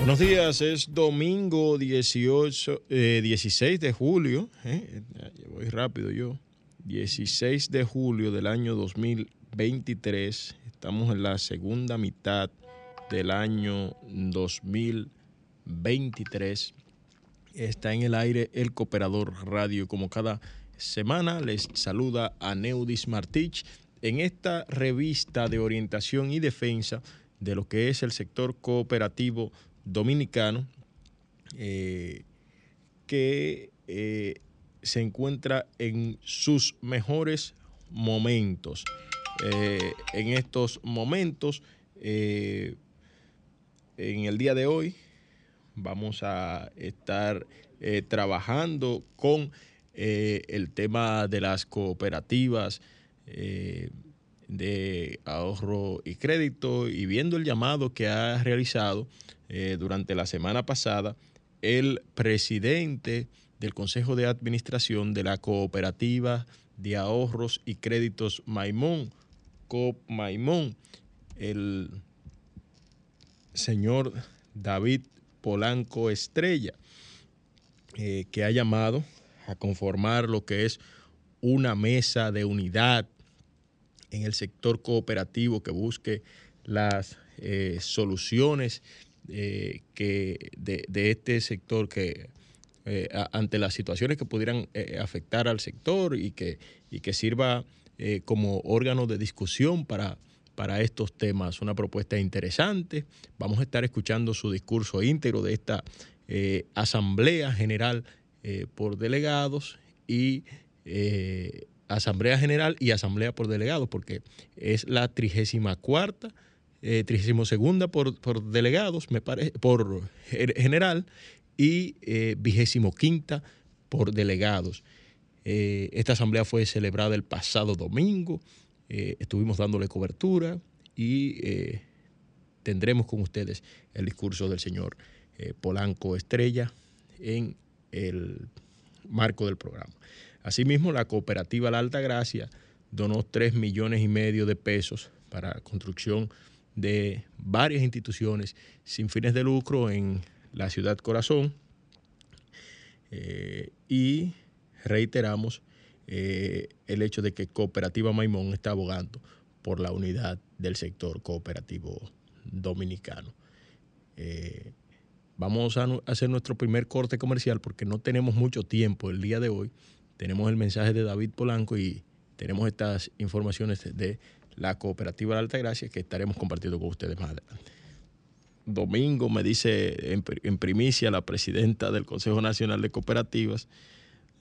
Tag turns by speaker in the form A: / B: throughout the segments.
A: Buenos días, es domingo 18, 16 eh, de julio, eh, voy rápido yo, 16 de julio del año 2023, estamos en la segunda mitad del año 2023, está en el aire el Cooperador Radio, como cada semana les saluda a Neudis Martich en esta revista de orientación y defensa de lo que es el sector cooperativo dominicano eh, que eh, se encuentra en sus mejores momentos. Eh, en estos momentos, en el día de hoy, vamos a estar trabajando con el tema de las cooperativas de ahorro y crédito y viendo el llamado que ha realizado eh, durante la semana pasada el presidente del Consejo de Administración de la Cooperativa de Ahorros y Créditos Maimón, COP Maimón, el señor David Polanco Estrella, eh, que ha llamado a conformar lo que es una mesa de unidad en el sector cooperativo que busque las eh, soluciones eh, que de, este sector que eh, ante las situaciones que pudieran afectar al sector y que, y que sirva como órgano de discusión para, para estos temas. Una propuesta interesante. Vamos a estar escuchando su discurso íntegro de esta Asamblea General por Delegados y Asamblea General y Asamblea por Delegados, porque es la trigésima cuarta, eh, trigésima segunda por, delegados, me parece, por general, y eh, vigésimo quinta por delegados. Eh, esta asamblea fue celebrada el pasado domingo, estuvimos dándole cobertura y tendremos con ustedes el discurso del señor Polanco Estrella en el marco del programa. Asimismo, la cooperativa La Alta Gracia donó 3 millones y medio de pesos para construcción de varias instituciones sin fines de lucro en la ciudad corazón. Eh, y reiteramos eh, el hecho de que Cooperativa Maimón está abogando por la unidad del sector cooperativo dominicano. Eh, vamos a hacer nuestro primer corte comercial porque no tenemos mucho tiempo el día de hoy tenemos el mensaje de David Polanco y tenemos estas informaciones de la cooperativa de Altagracia que estaremos compartiendo con ustedes más adelante. Domingo me dice en, primicia la presidenta del Consejo Nacional de Cooperativas,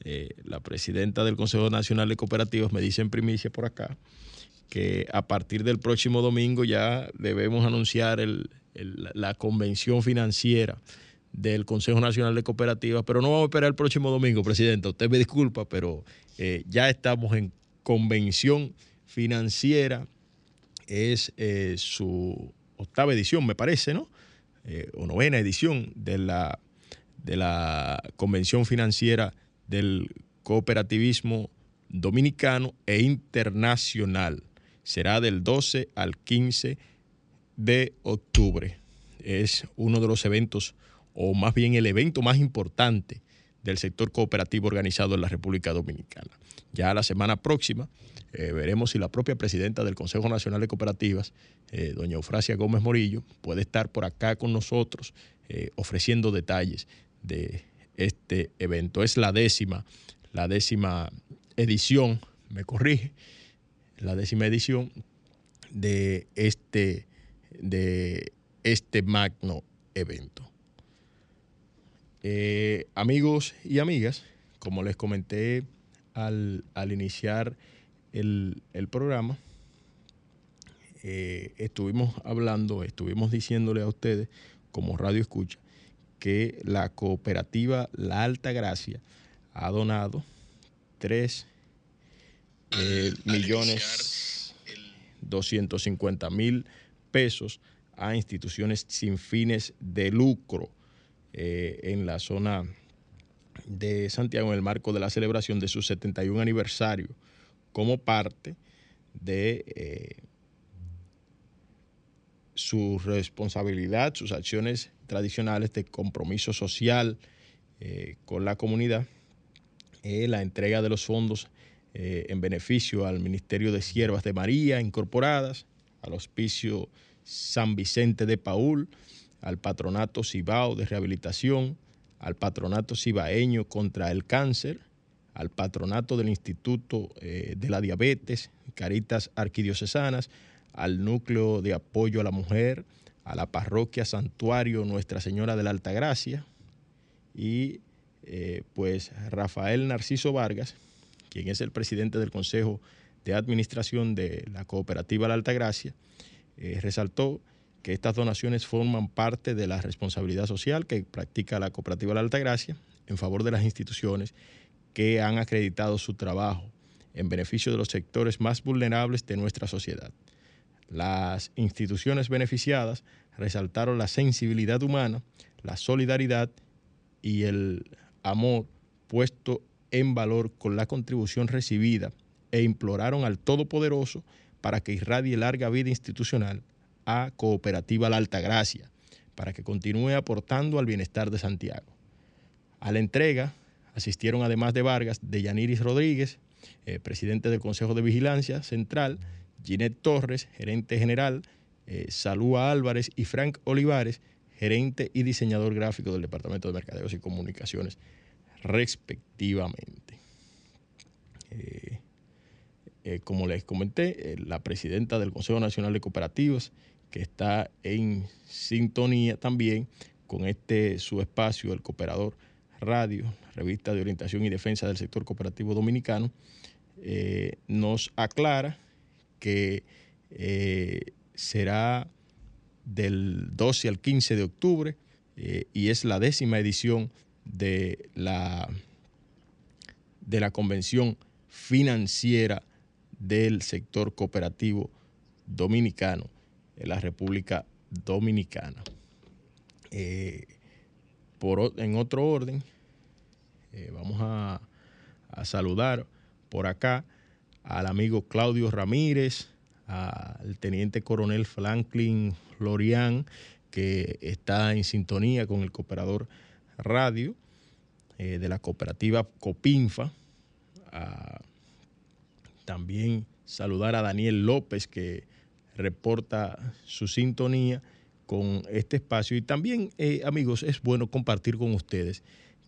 A: eh, la presidenta del Consejo Nacional de Cooperativas me dice en primicia por acá que a partir del próximo domingo ya debemos anunciar la convención financiera del Consejo Nacional de Cooperativas, pero no vamos a esperar el próximo domingo, Presidenta. Usted me disculpa, pero eh, ya estamos en convención financiera. Es eh, su octava edición, me parece, ¿no? Eh, o novena edición de la, de la convención financiera del cooperativismo dominicano e internacional. Será del 12 al 15 de octubre. Es uno de los eventos o más bien el evento más importante del sector cooperativo organizado en la República Dominicana. Ya la semana próxima eh, veremos si la propia presidenta del Consejo Nacional de Cooperativas, eh, doña Eufrasia Gómez Morillo, puede estar por acá con nosotros eh, ofreciendo detalles de este evento. Es la décima, la décima edición, me corrige, la décima edición de este, de este magno evento. Eh, amigos y amigas, como les comenté al, iniciar el, programa, eh, estuvimos hablando, estuvimos diciéndole a ustedes, como radio escucha, que la cooperativa La Alta Gracia ha donado 3 eh, millones 250 mil pesos a instituciones sin fines de lucro eh, en la zona de Santiago en el marco de la celebración de su 71 aniversario como parte de eh, su responsabilidad, sus acciones tradicionales de compromiso social con la comunidad, la entrega de los fondos en beneficio al Ministerio de Siervas de María Incorporadas, al Hospicio San Vicente de Paul, al Patronato Cibao de Rehabilitación, al Patronato Cibaeño contra el Cáncer, al Patronato del Instituto eh, de la Diabetes, Caritas Arquidiocesanas, al Núcleo de Apoyo a la Mujer, a la Parroquia Santuario Nuestra Señora de la Altagracia y eh, pues Rafael Narciso Vargas, quien es el presidente del Consejo de Administración de la Cooperativa La Altagracia, eh, resaltó que estas donaciones forman parte de la responsabilidad social que practica la Cooperativa La Altagracia en favor de las instituciones que han acreditado su trabajo en beneficio de los sectores más vulnerables de nuestra sociedad. Las instituciones beneficiadas resaltaron la sensibilidad humana, la solidaridad y el amor puesto en valor con la contribución recibida e imploraron al Todopoderoso para que irradie larga vida institucional a Cooperativa La Altagracia, para que continúe aportando al bienestar de Santiago. A la entrega asistieron además de Vargas, de Yaniris Rodríguez, eh, presidente del Consejo de Vigilancia Central, Ginette Torres, gerente general, eh, Salúa Álvarez y Frank Olivares, gerente y diseñador gráfico del Departamento de Mercadeos y Comunicaciones, respectivamente. Eh, eh, como les comenté, la presidenta del Consejo Nacional de Cooperativas, que está en sintonía también con este su espacio, el Cooperador Radio, revista de orientación y defensa del sector cooperativo dominicano, eh, nos aclara que será del 12 al 15 de octubre y es la décima edición de la, de la convención financiera del sector cooperativo dominicano en la República Dominicana. Eh, por, en otro orden, eh, vamos a, saludar por acá al amigo Claudio Ramírez, al teniente coronel Franklin Florian, que está en sintonía con el cooperador radio eh, de la cooperativa Copinfa, a también saludar a Daniel López, que reporta su sintonía con este espacio. Y también, eh, amigos, es bueno compartir con ustedes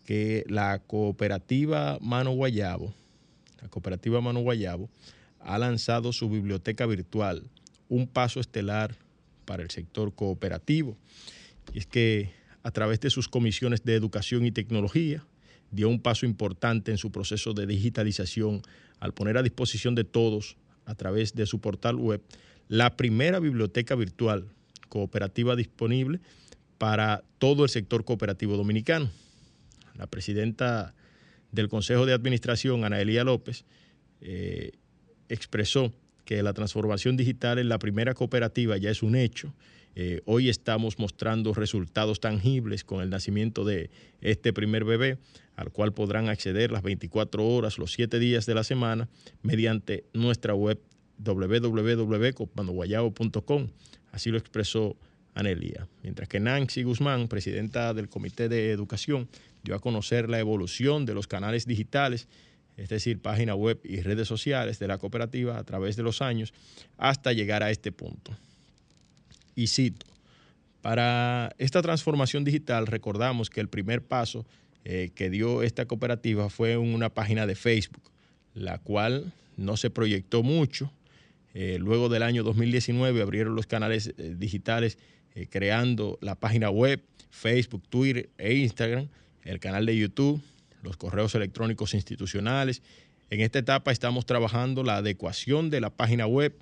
A: que la cooperativa Mano Guayabo, la cooperativa Mano Guayabo, ha lanzado su biblioteca virtual, un paso estelar para el sector cooperativo. Y es que a través de sus comisiones de educación y tecnología, dio un paso importante en su proceso de digitalización al poner a disposición de todos, a través de su portal web, la primera biblioteca virtual cooperativa disponible para todo el sector cooperativo dominicano. La presidenta del Consejo de Administración, Ana Elía López, eh, expresó que la transformación digital en la primera cooperativa ya es un hecho. Eh, hoy estamos mostrando resultados tangibles con el nacimiento de este primer bebé, al cual podrán acceder las 24 horas, los 7 días de la semana, mediante nuestra web www.copandoguayabo.com. Así lo expresó Anelia. Mientras que Nancy Guzmán, presidenta del Comité de Educación, dio a conocer la evolución de los canales digitales, es decir, página web y redes sociales de la cooperativa a través de los años, hasta llegar a este punto. Y cito, para esta transformación digital recordamos que el primer paso eh, que dio esta cooperativa fue una página de Facebook, la cual no se proyectó mucho. Eh, luego del año 2019 abrieron los canales eh, digitales creando la página web, Facebook, Twitter e Instagram, el canal de YouTube, los correos electrónicos institucionales. En esta etapa estamos trabajando la adecuación de la página web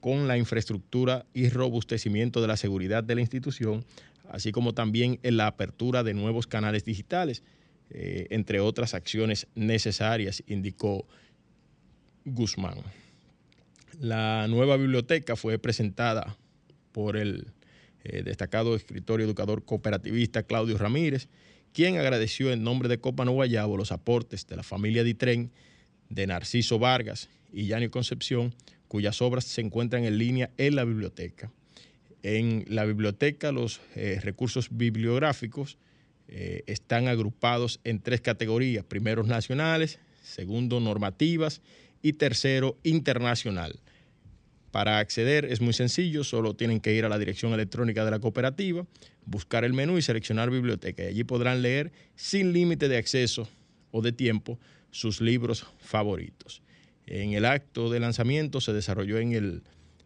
A: con la infraestructura y robustecimiento de la seguridad de la institución, así como también en la apertura de nuevos canales digitales eh, entre otras acciones necesarias, indicó Guzmán. La nueva biblioteca fue presentada por el eh, destacado escritor y educador cooperativista Claudio Ramírez, quien agradeció en nombre de Copa Guayabo los aportes de la familia Ditren, de Narciso Vargas y Yanio Concepción, cuyas obras se encuentran en línea en la biblioteca. En la biblioteca los eh, recursos bibliográficos eh, están agrupados en tres categorías. Primero nacionales, segundo normativas y tercero internacional. Para acceder es muy sencillo, solo tienen que ir a la dirección electrónica de la cooperativa, buscar el menú y seleccionar biblioteca. Y allí podrán leer sin límite de acceso o de tiempo sus libros favoritos. En el acto de lanzamiento se desarrolló en el,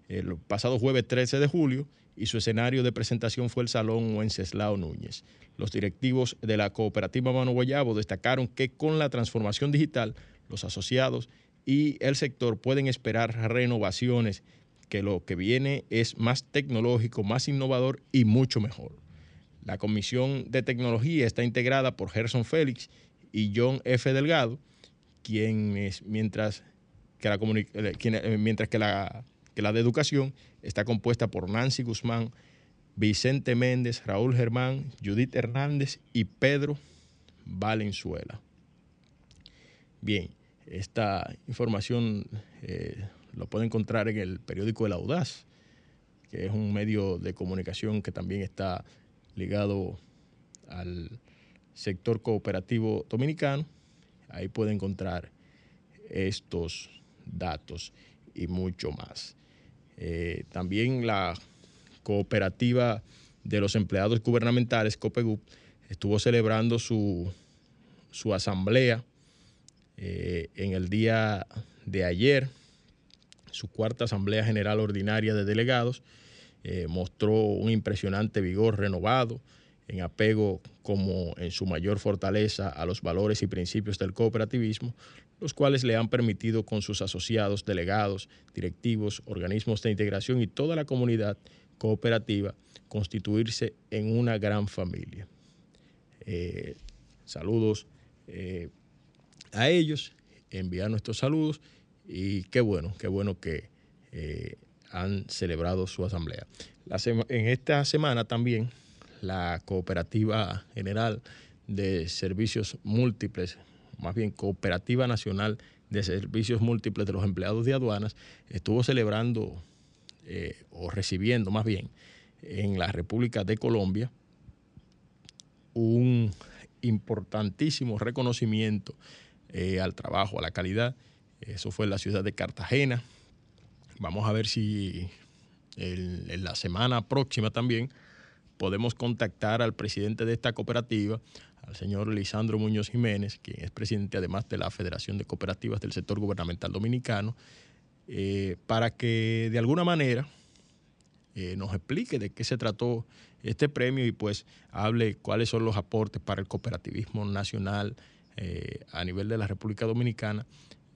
A: el pasado jueves 13 de julio y su escenario de presentación fue el Salón Wenceslao Núñez. Los directivos de la cooperativa Mano Guayabo destacaron que con la transformación digital, los asociados y el sector pueden esperar renovaciones, que lo que viene es más tecnológico, más innovador y mucho mejor. La comisión de tecnología está integrada por Gerson Félix y John F. Delgado, mientras que la, eh, eh, mientras que la que la de educación está compuesta por Nancy Guzmán, Vicente Méndez, Raúl Germán, Judith Hernández y Pedro Valenzuela. Bien, esta información eh, lo puede encontrar en el periódico El Audaz, que es un medio de comunicación que también está ligado al sector cooperativo dominicano. Ahí puede encontrar estos datos y mucho más. Eh, también la cooperativa de los empleados gubernamentales, COPEGUP, estuvo celebrando su, su asamblea eh, en el día de ayer, su cuarta asamblea general ordinaria de delegados, eh, mostró un impresionante vigor renovado en apego como en su mayor fortaleza a los valores y principios del cooperativismo, los cuales le han permitido con sus asociados, delegados, directivos, organismos de integración y toda la comunidad cooperativa constituirse en una gran familia. Eh, saludos a ellos, enviar nuestros saludos y qué bueno, qué bueno que eh, han celebrado su asamblea. en esta semana también la Cooperativa General de Servicios Múltiples más bien Cooperativa Nacional de Servicios Múltiples de los Empleados de Aduanas, estuvo celebrando eh, o recibiendo más bien en la República de Colombia un importantísimo reconocimiento eh, al trabajo, a la calidad. Eso fue en la ciudad de Cartagena. Vamos a ver si en la semana próxima también podemos contactar al presidente de esta cooperativa, al señor Lisandro Muñoz Jiménez, quien es presidente además de la Federación de Cooperativas del Sector Gubernamental Dominicano, eh, para que de alguna manera eh, nos explique de qué se trató este premio y pues hable cuáles son los aportes para el cooperativismo nacional eh, a nivel de la República Dominicana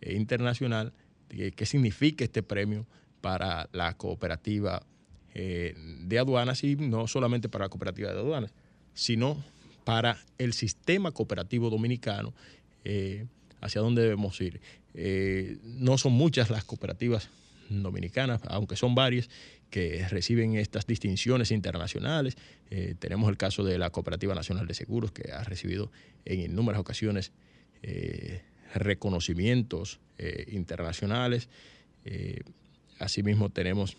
A: e internacional, qué significa este premio para la cooperativa eh, de aduanas y no solamente para la cooperativa de aduanas, sino para el sistema cooperativo dominicano, hacia dónde debemos ir. No son muchas las cooperativas dominicanas, aunque son varias, que reciben estas distinciones internacionales. tenemos el caso de la Cooperativa Nacional de Seguros, que ha recibido en innumerables ocasiones reconocimientos internacionales. asimismo tenemos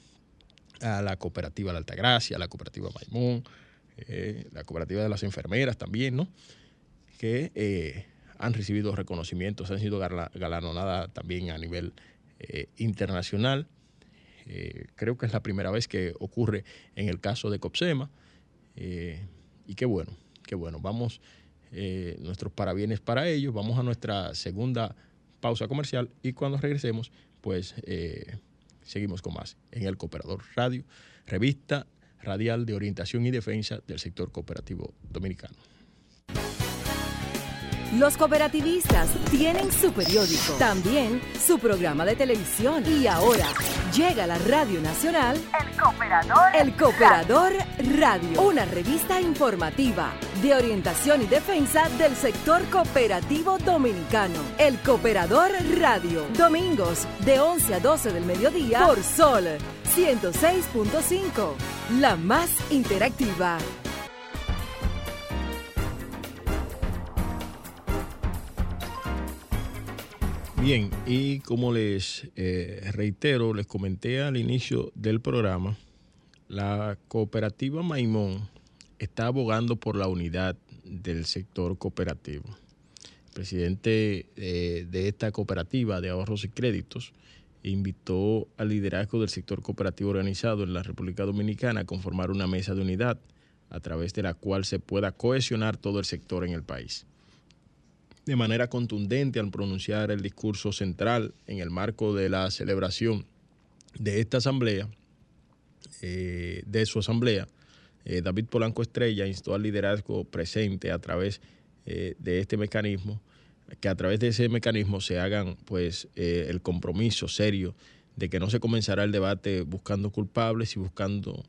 A: a la cooperativa La Altagracia, la cooperativa Maimón, eh, la cooperativa de las enfermeras también, ¿no? Que eh, han recibido reconocimientos, han sido galardonadas también a nivel eh, creo que es la primera vez que ocurre en el caso de COPSEMA. y qué bueno, qué bueno. Vamos, nuestros parabienes para ellos. Vamos a nuestra segunda pausa comercial y cuando regresemos, pues Seguimos con más en El Cooperador Radio, revista radial de orientación y defensa del sector cooperativo dominicano.
B: Los cooperativistas tienen su periódico, también su programa de televisión. Y ahora llega a la Radio Nacional. El Cooperador, El Cooperador Radio, una revista informativa de orientación y defensa del sector cooperativo dominicano. El Cooperador Radio, domingos de 11 a 12 del mediodía por Sol 106.5, la más interactiva.
A: Bien, y como les eh, reitero, les comenté al inicio del programa, La cooperativa Maimón está abogando por la unidad del sector cooperativo. El presidente eh, de esta cooperativa de ahorros y créditos invitó al liderazgo del sector cooperativo organizado en la República Dominicana a conformar una mesa de unidad a través de la cual se pueda cohesionar todo el sector en el país. De manera contundente al pronunciar el discurso central en el marco de la celebración de esta asamblea, eh, de su asamblea, eh, David Polanco Estrella instó al liderazgo presente a través eh, de este mecanismo, que a través de ese mecanismo se hagan pues el compromiso serio de que no se comenzará el debate buscando culpables y buscando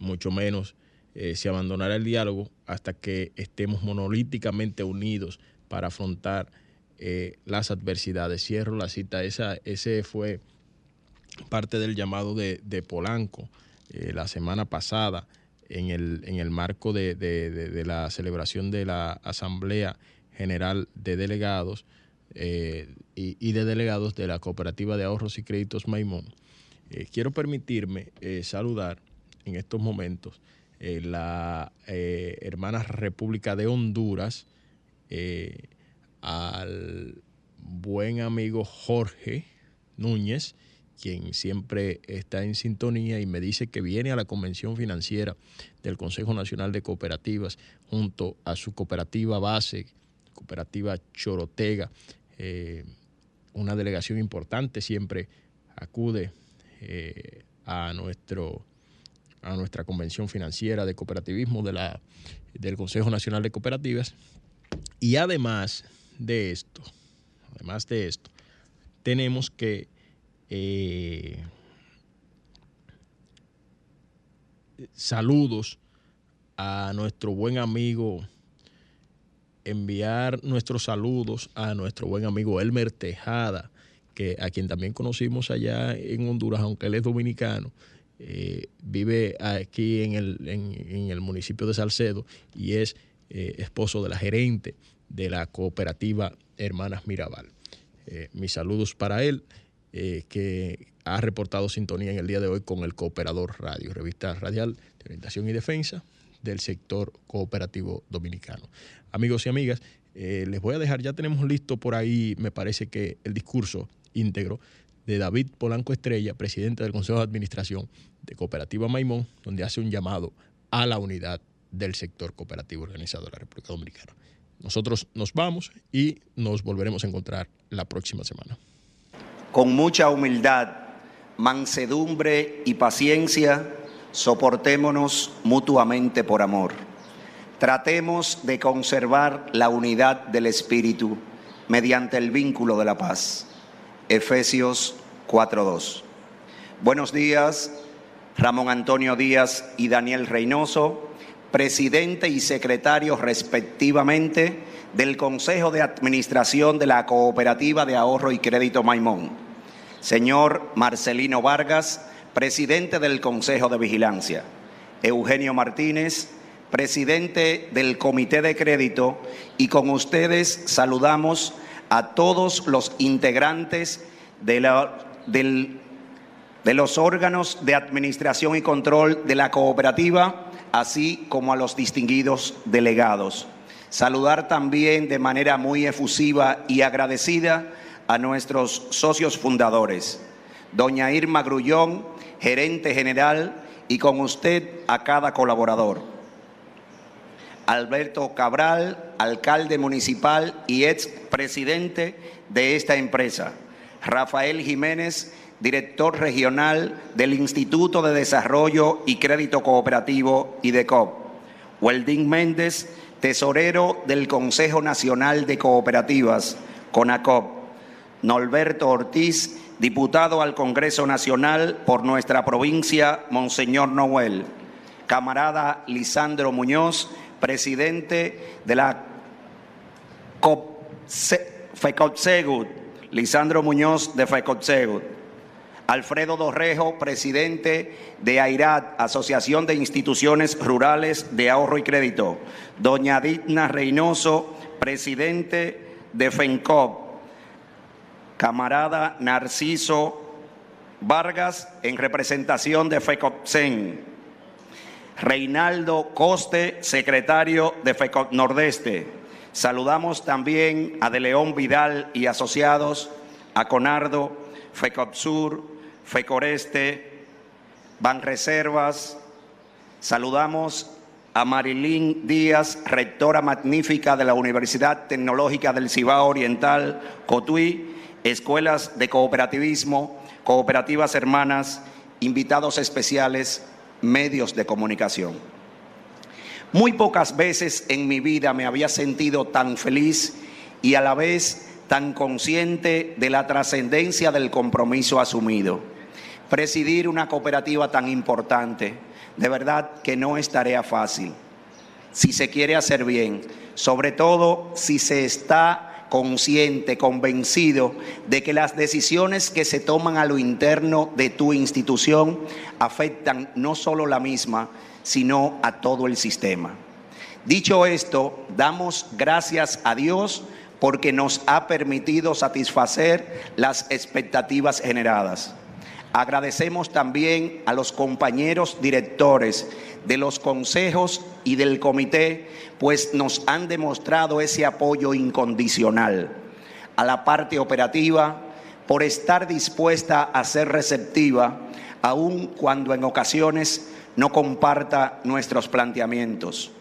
A: mucho menos se abandonará el diálogo hasta que estemos monolíticamente unidos para afrontar las adversidades. Cierro la cita, esa, ese fue parte del llamado de, Polanco eh, la semana pasada en el, en el marco de, la celebración de la Asamblea General de Delegados eh, y, de delegados de la Cooperativa de Ahorros y Créditos Maimón. Eh, quiero permitirme saludar en estos momentos la hermana República de Honduras, al buen amigo Jorge Núñez, quien siempre está en sintonía y me dice que viene a la convención financiera del Consejo Nacional de Cooperativas junto a su cooperativa base, cooperativa Chorotega. Eh, una delegación importante siempre acude eh, a, nuestro, a nuestra convención financiera de cooperativismo de la, del Consejo Nacional de Cooperativas. Y además de esto, además de esto, tenemos que eh, saludos a nuestro buen amigo, enviar nuestros saludos a nuestro buen amigo Elmer Tejada, que a quien también conocimos allá en Honduras, aunque él es dominicano. Eh, vive aquí en el, en, el, municipio de Salcedo y es eh, esposo de la gerente de la cooperativa Hermanas Mirabal. mis saludos para él eh, que ha reportado sintonía en el día de hoy con el Cooperador Radio, revista radial de orientación y defensa del sector cooperativo dominicano. Amigos y amigas, eh, les voy a dejar, ya tenemos listo por ahí, me parece que el discurso íntegro de David Polanco Estrella, presidente del Consejo de Administración de Cooperativa Maimón, donde hace un llamado a la unidad del sector cooperativo organizado de la República Dominicana. Nosotros nos vamos y nos volveremos a encontrar la próxima semana
C: con mucha humildad, mansedumbre y paciencia, soportémonos mutuamente por amor. Tratemos de conservar la unidad del Espíritu mediante el vínculo de la paz. Efesios 4.2. Buenos días, Ramón Antonio Díaz y Daniel Reynoso, presidente y secretario respectivamente del Consejo de Administración de la Cooperativa de Ahorro y Crédito Maimón. Señor Marcelino Vargas, presidente del Consejo de Vigilancia. Eugenio Martínez, presidente del Comité de Crédito. Y con ustedes saludamos a todos los integrantes de, la, de los órganos de administración y control de la cooperativa, así como a los distinguidos delegados. Saludar también de manera muy efusiva y agradecida a nuestros socios fundadores, doña Irma Grullón, gerente general, y con usted a cada colaborador. Alberto Cabral, alcalde municipal y ex presidente de esta empresa. Rafael Jiménez, director regional del Instituto de Desarrollo y Crédito Cooperativo IDECOP. Weldín Méndez, tesorero del Consejo Nacional de Cooperativas, CONACOP. Norberto Ortiz, diputado al Congreso Nacional por nuestra provincia, Monseñor Noel. Camarada Lisandro Muñoz, presidente de la FECOTSEGUT. Lisandro Muñoz de FECOTSEGUT. Alfredo Dorrejo, presidente de AIRAT, Asociación de Instituciones Rurales de Ahorro y Crédito. Doña Digna Reynoso, presidente de FENCOP. Camarada Narciso Vargas en representación de FECOPSEN. Reinaldo Coste, secretario de FECOP Nordeste. Saludamos también a De León Vidal y asociados, a Conardo, FECOPSUR, FECORESTE, Banreservas. Saludamos a Marilyn Díaz, rectora magnífica de la Universidad Tecnológica del Cibao Oriental, Cotuí, escuelas de cooperativismo, cooperativas hermanas, invitados especiales, medios de comunicación. Muy pocas veces en mi vida me había sentido tan feliz y a la vez tan consciente de la trascendencia del compromiso asumido. Presidir una cooperativa tan importante de verdad que no es tarea fácil. Si se quiere hacer bien, sobre todo si se está consciente, convencido de que las decisiones que se toman a lo interno de tu institución afectan no solo la misma, sino a todo el sistema. Dicho esto, damos gracias a Dios porque nos ha permitido satisfacer las expectativas generadas. Agradecemos también a los compañeros directores de los consejos y del comité, pues nos han demostrado ese apoyo incondicional a la parte operativa por estar dispuesta a ser receptiva, aun cuando en ocasiones no comparta nuestros planteamientos.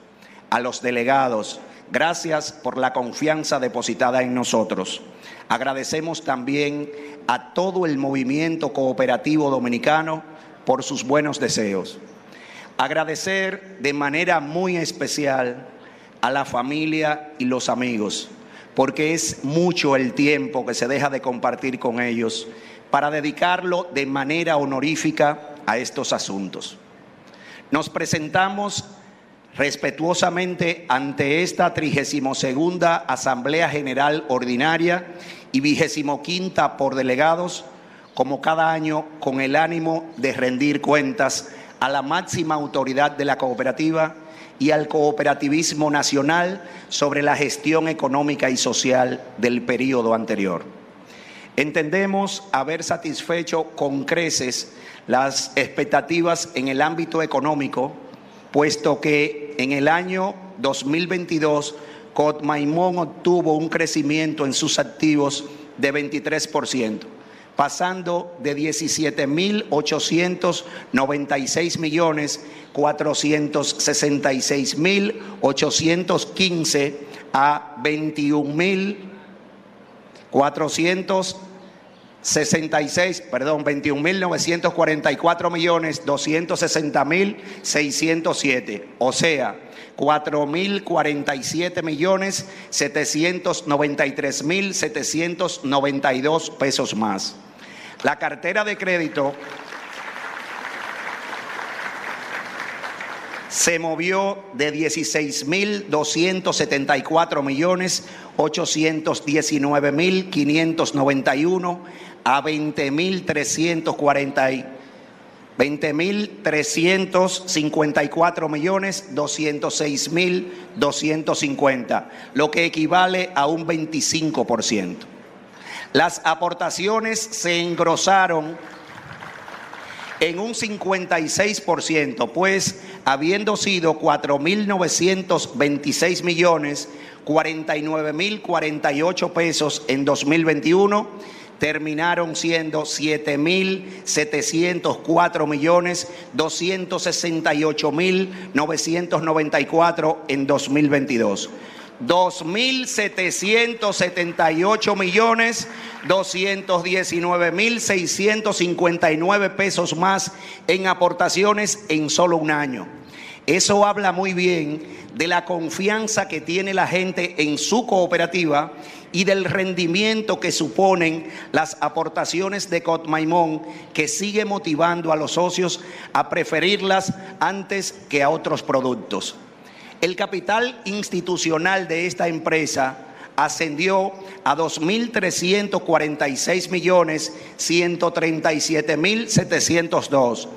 C: A los delegados, gracias por la confianza depositada en nosotros. Agradecemos también a todo el movimiento cooperativo dominicano por sus buenos deseos. Agradecer de manera muy especial a la familia y los amigos, porque es mucho el tiempo que se deja de compartir con ellos para dedicarlo de manera honorífica a estos asuntos. Nos presentamos respetuosamente ante esta 32 Asamblea General Ordinaria y vigésimo quinta por delegados, como cada año, con el ánimo de rendir cuentas a la máxima autoridad de la cooperativa y al cooperativismo nacional sobre la gestión económica y social del periodo anterior. Entendemos haber satisfecho con creces las expectativas en el ámbito económico, puesto que en el año 2022 Cotmaimón obtuvo un crecimiento en sus activos de 23%, pasando de 17.896 millones 466 mil 815 a 21 66, perdón, 21.944 millones 260 mil 607, o sea, 4.047 millones 793 mil 792 pesos más. La cartera de crédito se movió de 16.274 millones 819 mil 591 a 20.340 20.354 millones 206 mil 250, lo que equivale a un 25%. Las aportaciones se engrosaron en un 56%, pues habiendo sido 4.926 millones 49 mil 48 pesos en 2021, terminaron siendo 7.704 millones 268 mil 994 en 2022. 2.778 millones 219 mil 659 pesos más en aportaciones en solo un año. Eso habla muy bien de la confianza que tiene la gente en su cooperativa y del rendimiento que suponen las aportaciones de Cotmaimón, que sigue motivando a los socios a preferirlas antes que a otros productos. El capital institucional de esta empresa ascendió a 2.346 millones 137 mil 702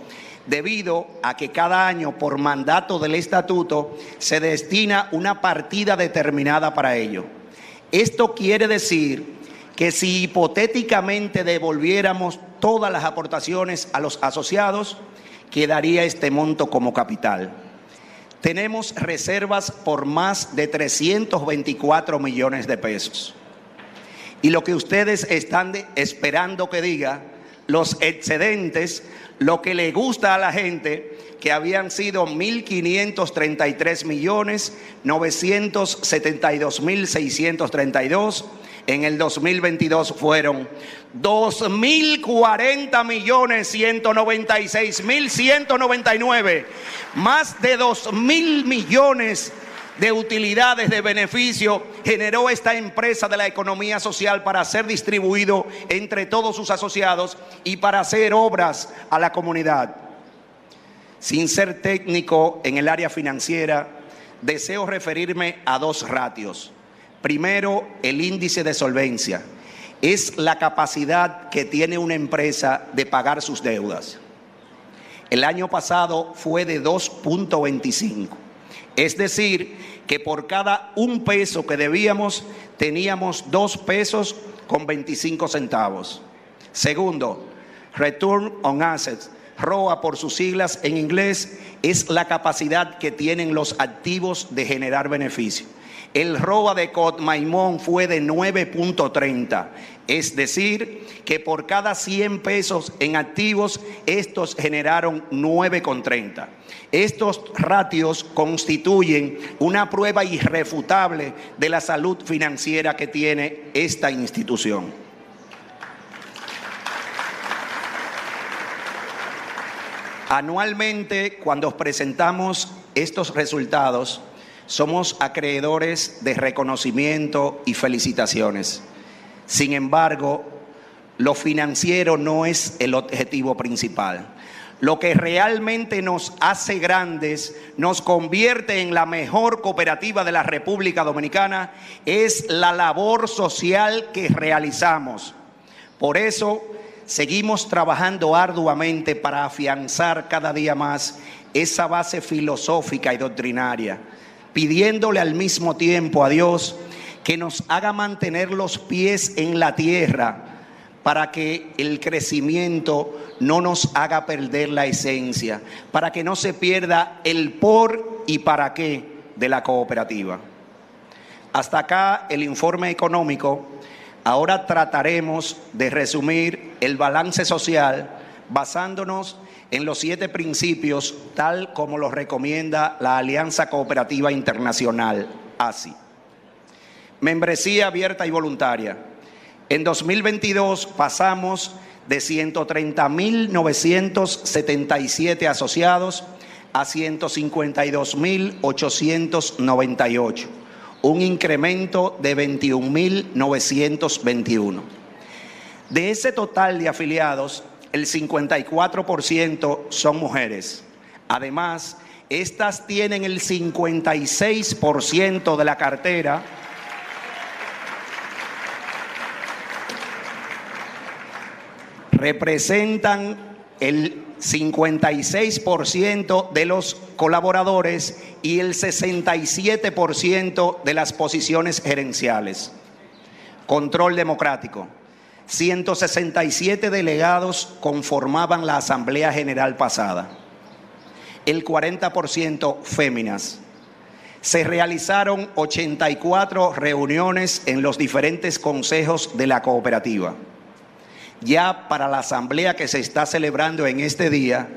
C: debido a que cada año por mandato del estatuto se destina una partida determinada para ello. Esto quiere decir que si hipotéticamente devolviéramos todas las aportaciones a los asociados, quedaría este monto como capital. Tenemos reservas por más de 324 millones de pesos. Y lo que ustedes están esperando que diga, los excedentes, lo que le gusta a la gente, que habían sido 1.533 millones 972 mil 632. En el 2022 fueron 2.040 millones 196 mil 199. Más de 2.000 millones de utilidades, de beneficio, generó esta empresa de la economía social para ser distribuido entre todos sus asociados y para hacer obras a la comunidad. Sin ser técnico en el área financiera, deseo referirme a dos ratios. Primero, el índice de solvencia. Es la capacidad que tiene una empresa de pagar sus deudas. El año pasado fue de 2.25. Es decir, que por cada un peso que debíamos, teníamos dos pesos con 25 centavos. Segundo, Return on Assets. ROA por sus siglas en inglés es la capacidad que tienen los activos de generar beneficio. El ROA de Cotmaimón fue de 9.30, es decir, que por cada 100 pesos en activos, estos generaron 9.30. Estos ratios constituyen una prueba irrefutable de la salud financiera que tiene esta institución. Anualmente, cuando presentamos estos resultados, somos acreedores de reconocimiento y felicitaciones. Sin embargo, lo financiero no es el objetivo principal. Lo que realmente nos hace grandes, nos convierte en la mejor cooperativa de la República Dominicana, es la labor social que realizamos. Por eso seguimos trabajando arduamente para afianzar cada día más esa base filosófica y doctrinaria pidiéndole al mismo tiempo a Dios que nos haga mantener los pies en la tierra para que el crecimiento no nos haga perder la esencia, para que no se pierda el por y para qué de la cooperativa. Hasta acá el informe económico. Ahora trataremos de resumir el balance social basándonos en los siete principios, tal como los recomienda la Alianza Cooperativa Internacional, ASI. Membresía abierta y voluntaria. En 2022 pasamos de 130.977 asociados a 152.898, un incremento de 21.921. De ese total de afiliados, el 54% son mujeres. Además, estas tienen el 56% de la cartera. Representan el 56% de los colaboradores y el 67% de las posiciones gerenciales. Control democrático. 167 delegados conformaban la Asamblea General pasada, el 40% féminas. Se realizaron 84 reuniones en los diferentes consejos de la cooperativa. Ya para la asamblea que se está celebrando en este día,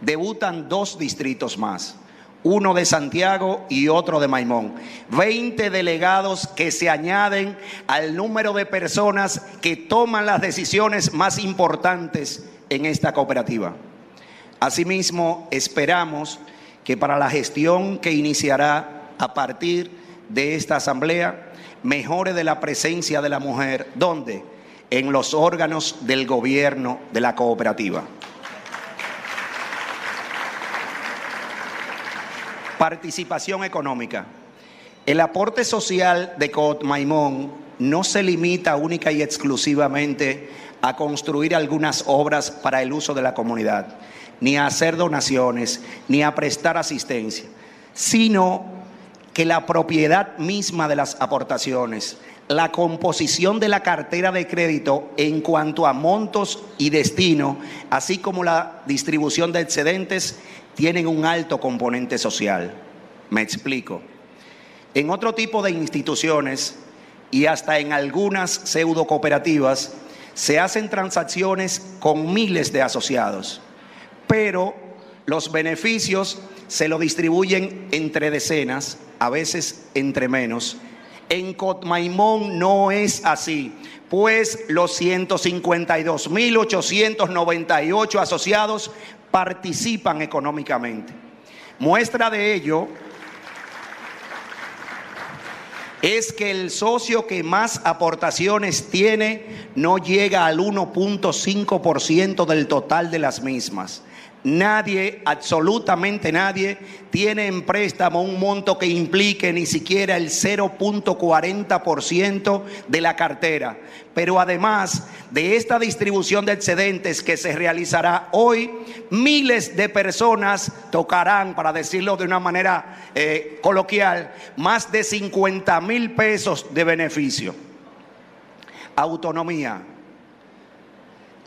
C: debutan dos distritos más uno de Santiago y otro de Maimón. 20 delegados que se añaden al número de personas que toman las decisiones más importantes en esta cooperativa. Asimismo, esperamos que para la gestión que iniciará a partir de esta asamblea, mejore de la presencia de la mujer, ¿dónde? En los órganos del gobierno de la cooperativa. Participación económica. El aporte social de Maimón no se limita única y exclusivamente a construir algunas obras para el uso de la comunidad, ni a hacer donaciones, ni a prestar asistencia, sino que la propiedad misma de las aportaciones, la composición de la cartera de crédito en cuanto a montos y destino, así como la distribución de excedentes, tienen un alto componente social. Me explico. En otro tipo de instituciones y hasta en algunas pseudo cooperativas se hacen transacciones con miles de asociados, pero los beneficios se lo distribuyen entre decenas, a veces entre menos en Cotmaimón no es así, pues los 152.898 asociados participan económicamente. Muestra de ello es que el socio que más aportaciones tiene no llega al 1.5% del total de las mismas. Nadie, absolutamente nadie, tiene en préstamo un monto que implique ni siquiera el 0.40% de la cartera. Pero además de esta distribución de excedentes que se realizará hoy, miles de personas tocarán, para decirlo de una manera eh, coloquial, más de 50 mil pesos de beneficio. Autonomía.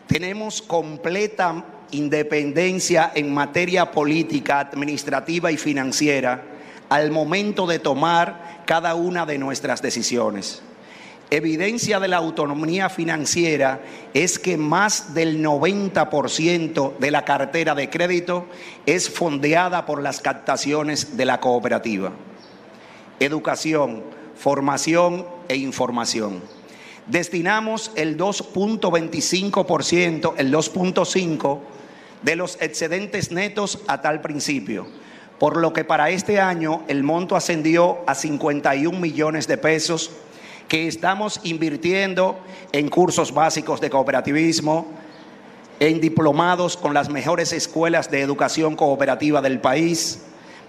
C: Tenemos completa independencia en materia política, administrativa y financiera al momento de tomar cada una de nuestras decisiones. Evidencia de la autonomía financiera es que más del 90% de la cartera de crédito es fondeada por las captaciones de la cooperativa. Educación, formación e información destinamos el 2.25%, el 2.5% de los excedentes netos a tal principio, por lo que para este año el monto ascendió a 51 millones de pesos que estamos invirtiendo en cursos básicos de cooperativismo, en diplomados con las mejores escuelas de educación cooperativa del país,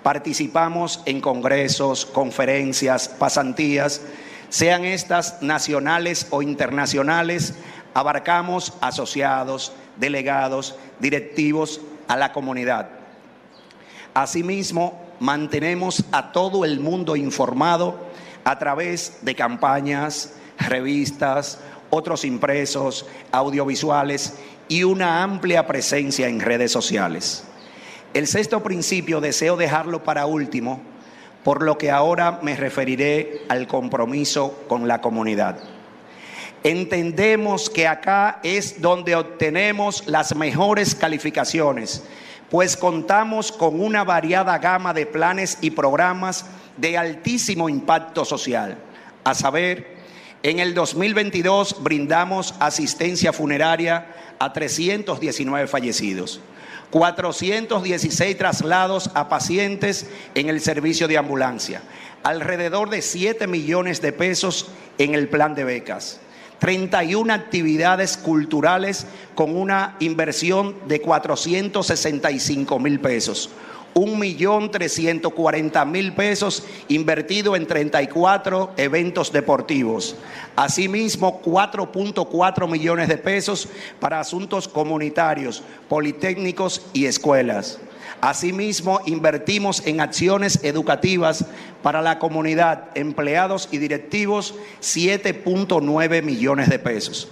C: participamos en congresos, conferencias, pasantías, sean estas nacionales o internacionales, abarcamos asociados, delegados, directivos a la comunidad. Asimismo, mantenemos a todo el mundo informado a través de campañas, revistas, otros impresos, audiovisuales y una amplia presencia en redes sociales. El sexto principio deseo dejarlo para último, por lo que ahora me referiré al compromiso con la comunidad. Entendemos que acá es donde obtenemos las mejores calificaciones, pues contamos con una variada gama de planes y programas de altísimo impacto social. A saber, en el 2022 brindamos asistencia funeraria a 319 fallecidos. 416 traslados a pacientes en el servicio de ambulancia, alrededor de 7 millones de pesos en el plan de becas, 31 actividades culturales con una inversión de 465 mil pesos. Un millón trescientos cuarenta mil pesos invertido en 34 eventos deportivos. Asimismo, 4.4 millones de pesos para asuntos comunitarios, politécnicos y escuelas. Asimismo, invertimos en acciones educativas para la comunidad, empleados y directivos, 7.9 millones de pesos.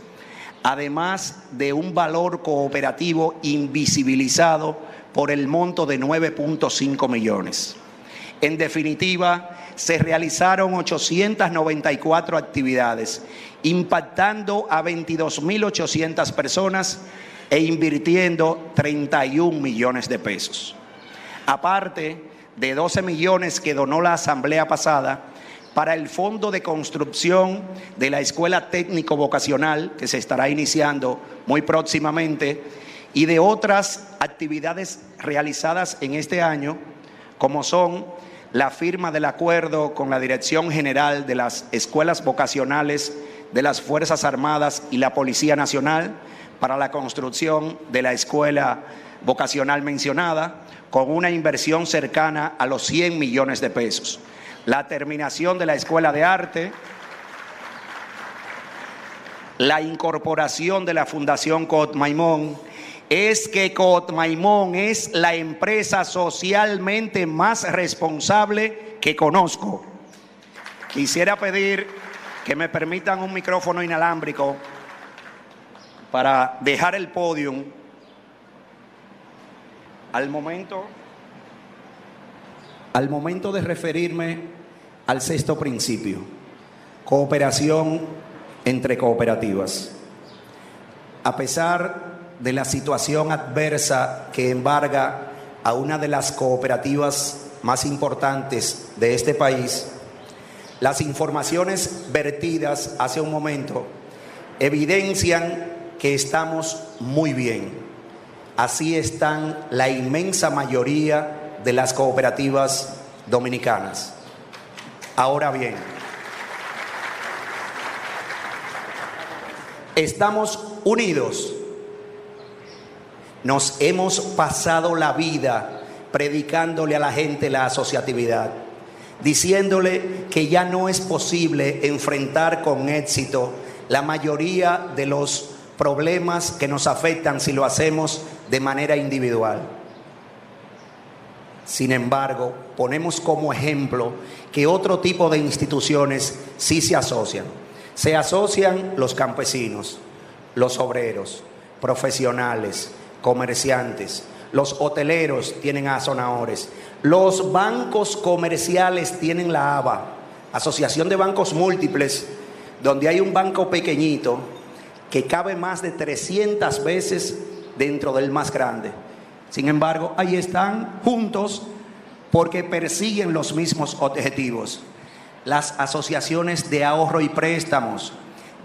C: Además de un valor cooperativo invisibilizado por el monto de 9.5 millones. En definitiva, se realizaron 894 actividades, impactando a 22.800 personas e invirtiendo 31 millones de pesos. Aparte de 12 millones que donó la asamblea pasada para el fondo de construcción de la escuela técnico vocacional que se estará iniciando muy próximamente y de otras actividades realizadas en este año, como son la firma del acuerdo con la Dirección General de las Escuelas Vocacionales de las Fuerzas Armadas y la Policía Nacional para la construcción de la escuela vocacional mencionada, con una inversión cercana a los 100 millones de pesos. La terminación de la Escuela de Arte, la incorporación de la Fundación Cotmaimón, es que Cotmaimón es la empresa socialmente más responsable que conozco. Quisiera pedir que me permitan un micrófono inalámbrico para dejar el podio al momento al momento de referirme al sexto principio, cooperación entre cooperativas. A pesar de la situación adversa que embarga a una de las cooperativas más importantes de este país, las informaciones vertidas hace un momento evidencian que estamos muy bien. Así están la inmensa mayoría de las cooperativas dominicanas. Ahora bien, estamos unidos. Nos hemos pasado la vida predicándole a la gente la asociatividad, diciéndole que ya no es posible enfrentar con éxito la mayoría de los problemas que nos afectan si lo hacemos de manera individual. Sin embargo, ponemos como ejemplo que otro tipo de instituciones sí se asocian. Se asocian los campesinos, los obreros, profesionales, comerciantes, los hoteleros tienen azonadores, los bancos comerciales tienen la ABA, Asociación de Bancos Múltiples, donde hay un banco pequeñito que cabe más de 300 veces dentro del más grande. Sin embargo, ahí están juntos porque persiguen los mismos objetivos. Las asociaciones de ahorro y préstamos,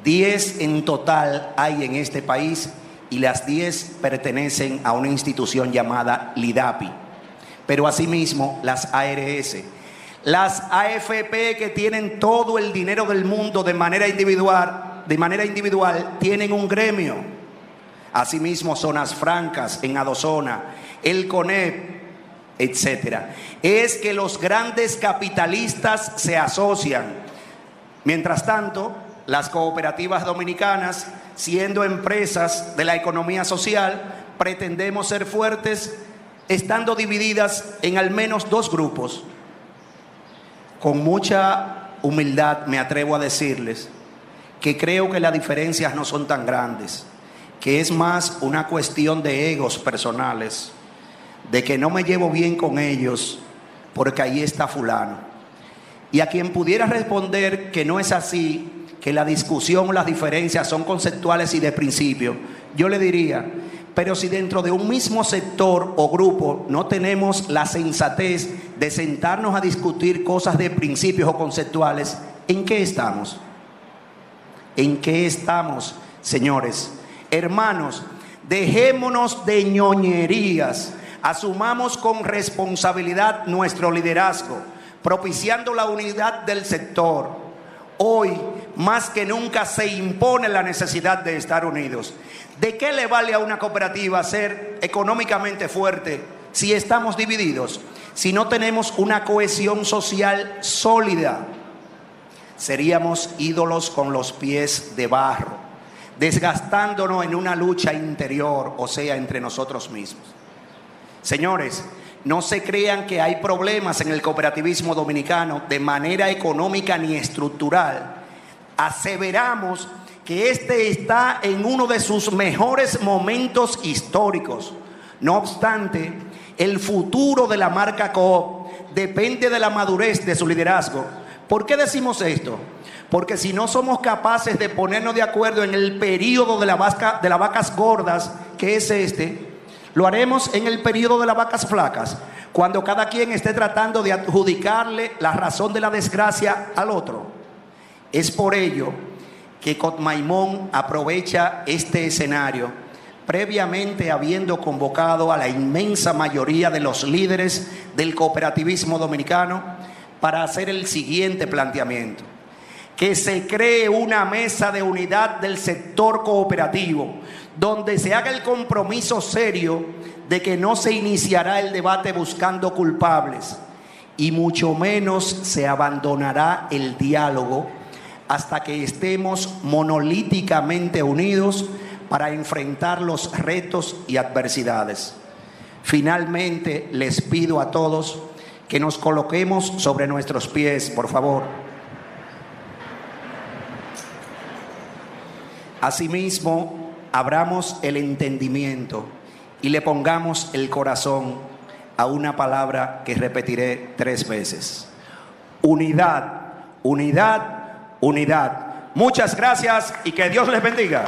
C: 10 en total hay en este país y las 10 pertenecen a una institución llamada LIDAPI. Pero asimismo las ARS, las AFP que tienen todo el dinero del mundo de manera individual, de manera individual tienen un gremio. Asimismo zonas francas en Adozona, el CONEP, etcétera. Es que los grandes capitalistas se asocian. Mientras tanto, las cooperativas dominicanas, siendo empresas de la economía social, pretendemos ser fuertes estando divididas en al menos dos grupos. Con mucha humildad me atrevo a decirles que creo que las diferencias no son tan grandes, que es más una cuestión de egos personales de que no me llevo bien con ellos porque ahí está fulano. Y a quien pudiera responder que no es así, que la discusión o las diferencias son conceptuales y de principio, yo le diría, pero si dentro de un mismo sector o grupo no tenemos la sensatez de sentarnos a discutir cosas de principios o conceptuales, ¿en qué estamos? ¿En qué estamos, señores? Hermanos, dejémonos de ñoñerías Asumamos con responsabilidad nuestro liderazgo, propiciando la unidad del sector. Hoy, más que nunca, se impone la necesidad de estar unidos. ¿De qué le vale a una cooperativa ser económicamente fuerte si estamos divididos? Si no tenemos una cohesión social sólida, seríamos ídolos con los pies de barro, desgastándonos en una lucha interior, o sea, entre nosotros mismos. Señores, no se crean que hay problemas en el cooperativismo dominicano de manera económica ni estructural. Aseveramos que este está en uno de sus mejores momentos históricos. No obstante, el futuro de la marca Coop depende de la madurez de su liderazgo. ¿Por qué decimos esto? Porque si no somos capaces de ponernos de acuerdo en el periodo de, la de las vacas gordas, que es este, lo haremos en el periodo de las vacas flacas, cuando cada quien esté tratando de adjudicarle la razón de la desgracia al otro. Es por ello que Cotmaimón aprovecha este escenario, previamente habiendo convocado a la inmensa mayoría de los líderes del cooperativismo dominicano para hacer el siguiente planteamiento. Que se cree una mesa de unidad del sector cooperativo donde se haga el compromiso serio de que no se iniciará el debate buscando culpables y mucho menos se abandonará el diálogo hasta que estemos monolíticamente unidos para enfrentar los retos y adversidades. Finalmente les pido a todos que nos coloquemos sobre nuestros pies, por favor. Asimismo, abramos el entendimiento y le pongamos el corazón a una palabra que repetiré tres veces. Unidad, unidad, unidad. Muchas gracias y que Dios les bendiga.